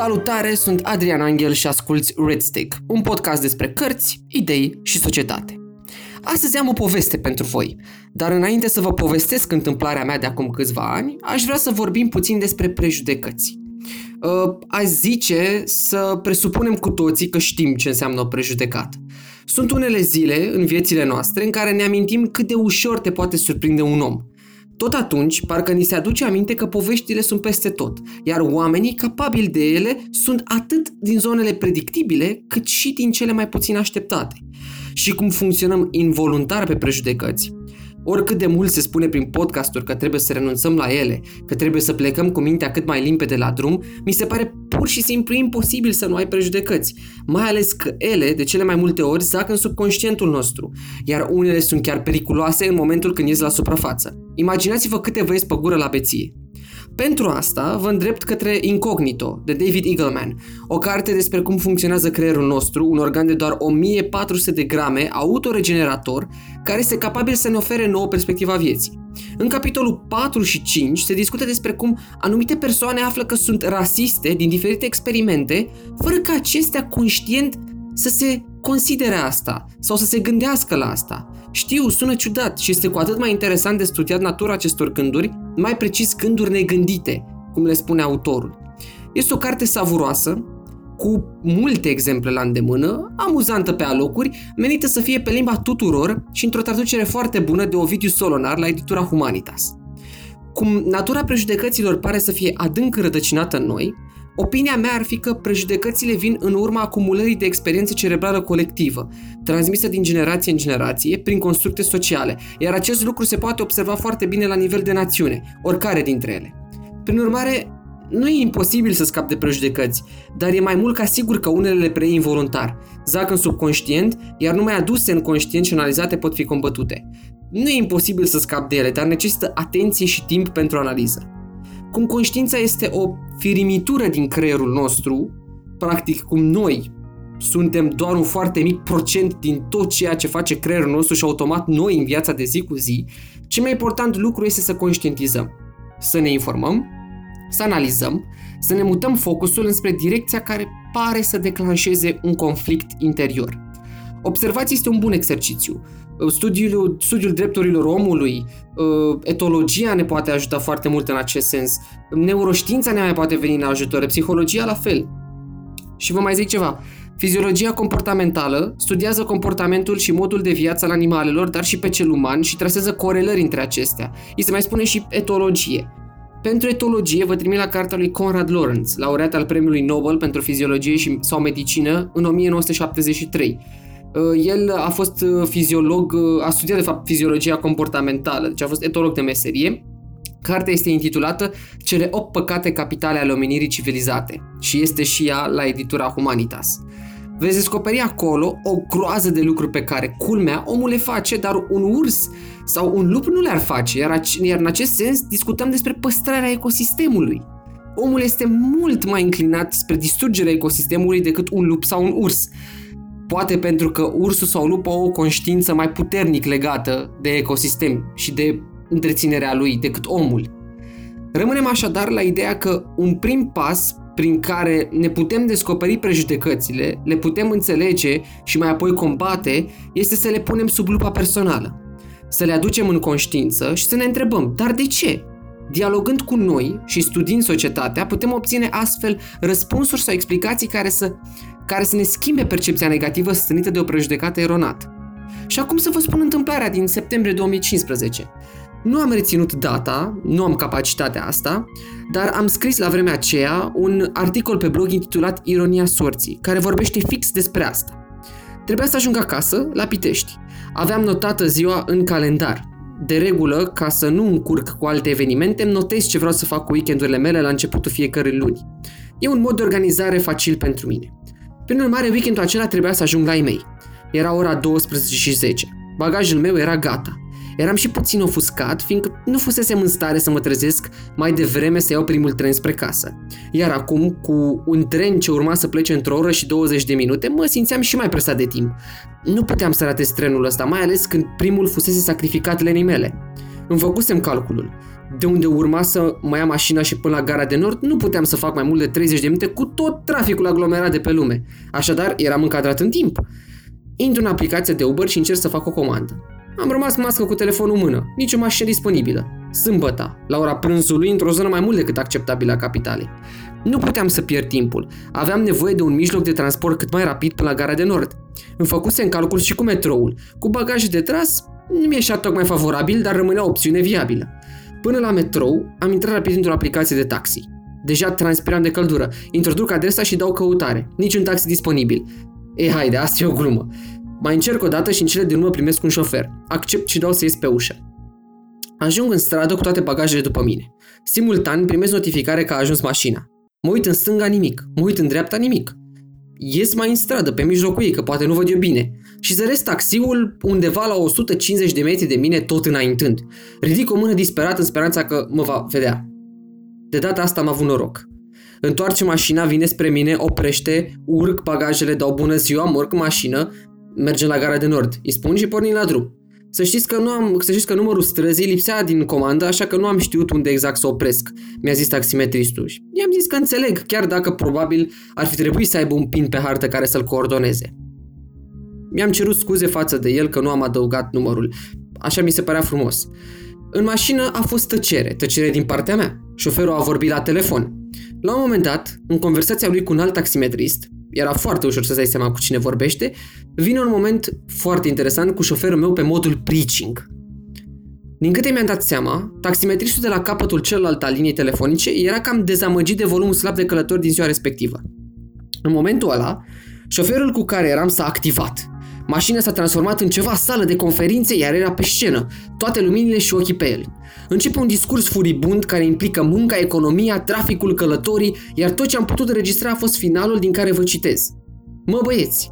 Salutare, sunt Adrian Angel și asculți Red Stick, un podcast despre cărți, idei și societate. Astăzi am o poveste pentru voi, dar înainte să vă povestesc întâmplarea mea de acum câțiva ani, aș vrea să vorbim puțin despre prejudecăți. Uh, aș zice să presupunem cu toții că știm ce înseamnă o prejudecată. Sunt unele zile în viețile noastre în care ne amintim cât de ușor te poate surprinde un om, tot atunci, parcă ni se aduce aminte că poveștile sunt peste tot, iar oamenii capabili de ele sunt atât din zonele predictibile, cât și din cele mai puțin așteptate. Și cum funcționăm involuntar pe prejudecăți, Oricât de mult se spune prin podcasturi că trebuie să renunțăm la ele, că trebuie să plecăm cu mintea cât mai limpede la drum, mi se pare pur și simplu imposibil să nu ai prejudecăți, mai ales că ele, de cele mai multe ori, zac în subconștientul nostru, iar unele sunt chiar periculoase în momentul când ies la suprafață. Imaginați-vă câte vă ies pe gură la beție. Pentru asta vă îndrept către Incognito, de David Eagleman, o carte despre cum funcționează creierul nostru, un organ de doar 1400 de grame, autoregenerator, care este capabil să ne ofere nouă perspectiva vieții. În capitolul 4 și 5 se discută despre cum anumite persoane află că sunt rasiste din diferite experimente, fără ca acestea conștient să se considere asta sau să se gândească la asta. Știu, sună ciudat și este cu atât mai interesant de studiat natura acestor gânduri, mai precis gânduri negândite, cum le spune autorul. Este o carte savuroasă, cu multe exemple la îndemână, amuzantă pe alocuri, menită să fie pe limba tuturor și într-o traducere foarte bună de Ovidiu Solonar la editura Humanitas. Cum natura prejudecăților pare să fie adânc rădăcinată în noi, Opinia mea ar fi că prejudecățile vin în urma acumulării de experiență cerebrală colectivă, transmisă din generație în generație, prin constructe sociale, iar acest lucru se poate observa foarte bine la nivel de națiune, oricare dintre ele. Prin urmare, nu e imposibil să scap de prejudecăți, dar e mai mult ca sigur că unele le preiei involuntar, zac în subconștient, iar numai aduse în conștient și analizate pot fi combătute. Nu e imposibil să scap de ele, dar necesită atenție și timp pentru analiză. Cum conștiința este o firimitură din creierul nostru, practic cum noi suntem doar un foarte mic procent din tot ceea ce face creierul nostru și automat noi în viața de zi cu zi, cel mai important lucru este să conștientizăm, să ne informăm, să analizăm, să ne mutăm focusul înspre direcția care pare să declanșeze un conflict interior. Observați este un bun exercițiu. Studiul, studiul drepturilor omului, uh, etologia ne poate ajuta foarte mult în acest sens, neuroștiința ne mai poate veni în ajutor, psihologia la fel. Și vă mai zic ceva, Fiziologia comportamentală studiază comportamentul și modul de viață al animalelor, dar și pe cel uman și trasează corelări între acestea. Îi se mai spune și etologie. Pentru etologie vă trimit la cartea lui Conrad Lawrence, laureat al premiului Nobel pentru fiziologie și, sau medicină în 1973. Uh, el a fost uh, fiziolog, uh, a studiat de fapt fiziologia comportamentală, deci a fost etolog de meserie. Cartea este intitulată Cele 8 păcate capitale ale omenirii civilizate și este și ea la editura Humanitas. Veți descoperi acolo o groază de lucruri pe care, culmea, omul le face, dar un urs sau un lup nu le-ar face, iar, iar în acest sens discutăm despre păstrarea ecosistemului. Omul este mult mai înclinat spre distrugerea ecosistemului decât un lup sau un urs. Poate pentru că ursul sau lupul au o conștiință mai puternic legată de ecosistem și de întreținerea lui decât omul. Rămânem așadar la ideea că un prim pas prin care ne putem descoperi prejudecățile, le putem înțelege și mai apoi combate, este să le punem sub lupa personală. Să le aducem în conștiință și să ne întrebăm, dar de ce? Dialogând cu noi și studiind societatea, putem obține astfel răspunsuri sau explicații care să care să ne schimbe percepția negativă stânită de o prejudecată eronată. Și acum să vă spun întâmplarea din septembrie 2015. Nu am reținut data, nu am capacitatea asta, dar am scris la vremea aceea un articol pe blog intitulat Ironia sorții, care vorbește fix despre asta. Trebuia să ajung acasă, la Pitești. Aveam notată ziua în calendar. De regulă, ca să nu încurc cu alte evenimente, îmi notez ce vreau să fac cu weekendurile mele la începutul fiecărei luni. E un mod de organizare facil pentru mine. Prin urmare, weekendul acela trebuia să ajung la ei mei. Era ora 12 și 10. Bagajul meu era gata. Eram și puțin ofuscat, fiindcă nu fusesem în stare să mă trezesc mai devreme să iau primul tren spre casă. Iar acum, cu un tren ce urma să plece într-o oră și 20 de minute, mă simțeam și mai presat de timp. Nu puteam să ratez trenul ăsta, mai ales când primul fusese sacrificat lenii mele. Îmi făcusem calculul. De unde urma să mai ia mașina și până la gara de nord, nu puteam să fac mai mult de 30 de minute cu tot traficul aglomerat de pe lume. Așadar, eram încadrat în timp. Intru în aplicația de Uber și încerc să fac o comandă. Am rămas mască cu telefonul în mână, nicio mașină disponibilă. Sâmbăta, la ora prânzului, într-o zonă mai mult decât acceptabilă a capitalei. Nu puteam să pierd timpul. Aveam nevoie de un mijloc de transport cât mai rapid până la gara de nord. Îmi făcuse în calcul și cu metroul. Cu bagaje de tras, nu mi ieșea tocmai favorabil, dar rămânea o opțiune viabilă. Până la metrou, am intrat rapid într-o aplicație de taxi. Deja transpiram de căldură. Introduc adresa și dau căutare. Niciun taxi disponibil. Ei, haide, asta e o glumă. Mai încerc o dată și în cele din urmă primesc un șofer. Accept și dau să ies pe ușă. Ajung în stradă cu toate bagajele după mine. Simultan primesc notificare că a ajuns mașina. Mă uit în stânga nimic, mă uit în dreapta nimic. Ies mai în stradă, pe mijlocul ei, că poate nu văd eu bine. Și zăresc taxiul undeva la 150 de metri de mine, tot înaintând. Ridic o mână disperat în speranța că mă va vedea. De data asta am avut noroc. Întoarce mașina, vine spre mine, oprește, urc bagajele, dau bună ziua, mă urc mașină, mergem la gara de nord. Îi spun și pornim la drum. Să știți că nu am, să știți că numărul străzii lipsea din comandă, așa că nu am știut unde exact să opresc, mi-a zis taximetristul. I-am zis că înțeleg, chiar dacă probabil ar fi trebuit să aibă un pin pe hartă care să-l coordoneze. Mi-am cerut scuze față de el că nu am adăugat numărul. Așa mi se părea frumos. În mașină a fost tăcere, tăcere din partea mea. Șoferul a vorbit la telefon. La un moment dat, în conversația lui cu un alt taximetrist, era foarte ușor să dai seama cu cine vorbește, vine un moment foarte interesant cu șoferul meu pe modul preaching. Din câte mi-am dat seama, taximetristul de la capătul celălalt al liniei telefonice era cam dezamăgit de volumul slab de călători din ziua respectivă. În momentul ăla, șoferul cu care eram s-a activat. Mașina s-a transformat în ceva sală de conferințe, iar era pe scenă, toate luminile și ochii pe el. Începe un discurs furibund care implică munca, economia, traficul, călătorii, iar tot ce am putut înregistra a fost finalul din care vă citez. Mă băieți,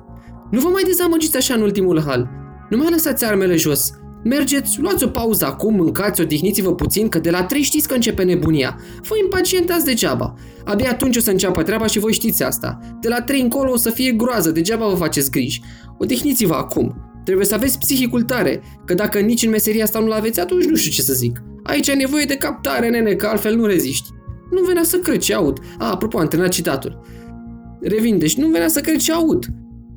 nu vă mai dezamăgiți așa în ultimul hal. Nu mai lăsați armele jos. Mergeți, luați o pauză acum, mâncați, odihniți-vă puțin, că de la 3 știți că începe nebunia. Voi impacientați degeaba. Abia atunci o să înceapă treaba și voi știți asta. De la 3 încolo o să fie groază, degeaba vă faceți griji. Odihniți-vă acum. Trebuie să aveți psihicul tare, că dacă nici în meseria asta nu-l aveți, atunci nu știu ce să zic. Aici ai nevoie de captare, nene, că altfel nu reziști. Nu venea să cred ce aud. A, apropo, am terminat citatul. Revin, deci nu venea să cred ce aud.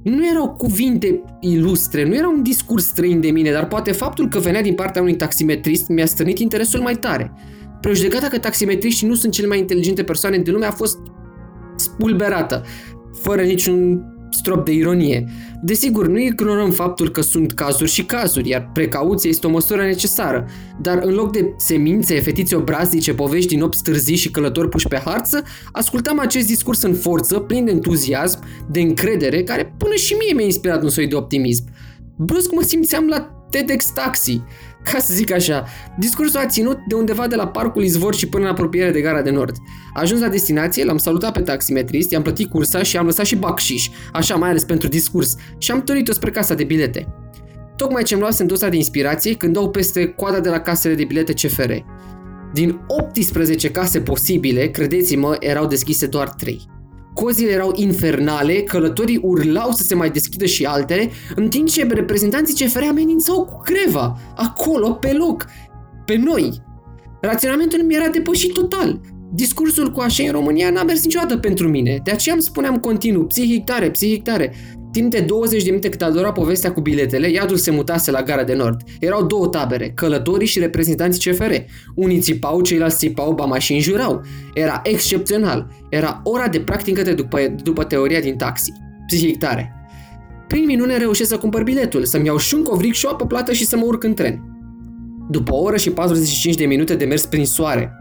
Nu erau cuvinte ilustre, nu era un discurs străin de mine, dar poate faptul că venea din partea unui taximetrist mi-a strânit interesul mai tare. Prejudecata că taximetriștii nu sunt cele mai inteligente persoane din lume a fost spulberată, fără niciun strop de ironie. Desigur, nu ignorăm faptul că sunt cazuri și cazuri, iar precauția este o măsură necesară, dar în loc de semințe, fetițe obraznice, povești din 8 stârzii și călători puși pe harță, ascultam acest discurs în forță, plin de entuziasm, de încredere, care până și mie mi-a inspirat un soi de optimism. Brusc mă simțeam la TEDx Taxi, ca să zic așa, discursul a ținut de undeva de la parcul Izvor și până în apropiere de gara de nord. Ajuns la destinație, l-am salutat pe taximetrist, i-am plătit cursa și am lăsat și bacșiș, așa mai ales pentru discurs, și am turnit-o spre casa de bilete. Tocmai ce-mi luasem doza de inspirație când dau peste coada de la casele de bilete CFR. Din 18 case posibile, credeți-mă, erau deschise doar 3. Cozile erau infernale, călătorii urlau să se mai deschidă și altele, în timp ce reprezentanții CFR amenințau cu greva, acolo, pe loc, pe noi. Raționamentul mi era depășit total. Discursul cu așa în România n-a mers niciodată pentru mine, de aceea îmi spuneam continuu, psihic tare, psihic tare. Timp de 20 de minute cât adora povestea cu biletele, iadul se mutase la gara de nord. Erau două tabere, călătorii și reprezentanții CFR. Unii țipau, ceilalți țipau, ba și înjurau. Era excepțional. Era ora de practică de după, după teoria din taxi. Psihic tare. Prin minune reușesc să cumpăr biletul, să-mi iau și un covric și o apă plată și să mă urc în tren. După o oră și 45 de minute de mers prin soare,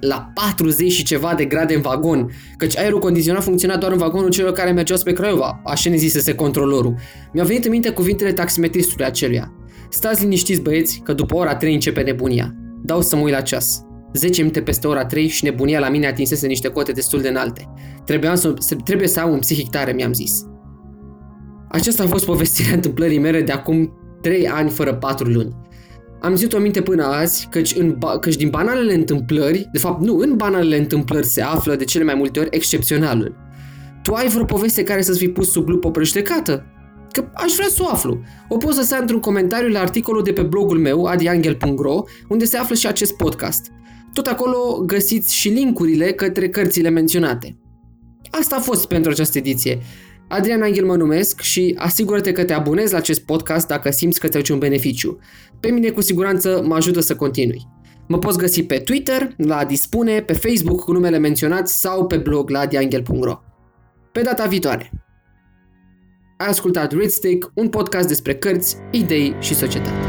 la 40 și ceva de grade în vagon, căci aerul condiționat funcționa doar în vagonul celor care mergeau spre Craiova, așa ne zisese controlorul. Mi-au venit în minte cuvintele taximetristului aceluia. Stați liniștiți băieți, că după ora 3 începe nebunia. Dau să mă uit la ceas. 10 minute peste ora 3 și nebunia la mine atinsese niște cote destul de înalte. Trebuia să, trebuie să am un psihic tare, mi-am zis. Aceasta a fost povestirea întâmplării mele de acum 3 ani fără 4 luni. Am zis o minte până azi, căci, în ba- căci din banalele întâmplări, de fapt nu, în banalele întâmplări se află de cele mai multe ori excepționalul. Tu ai vreo poveste care să-ți fi pus sub lupă prăștecată? Adică aș vrea să o aflu. O poți lăsa într-un comentariu la articolul de pe blogul meu, adiangel.ro, unde se află și acest podcast. Tot acolo găsiți și linkurile către cărțile menționate. Asta a fost pentru această ediție. Adrian Angel mă numesc și asigură-te că te abonezi la acest podcast dacă simți că ți-aduce un beneficiu. Pe mine cu siguranță mă ajută să continui. Mă poți găsi pe Twitter, la Dispune, pe Facebook cu numele menționat sau pe blog la adiangel.ro. Pe data viitoare! Ai ascultat Readstick, un podcast despre cărți, idei și societate.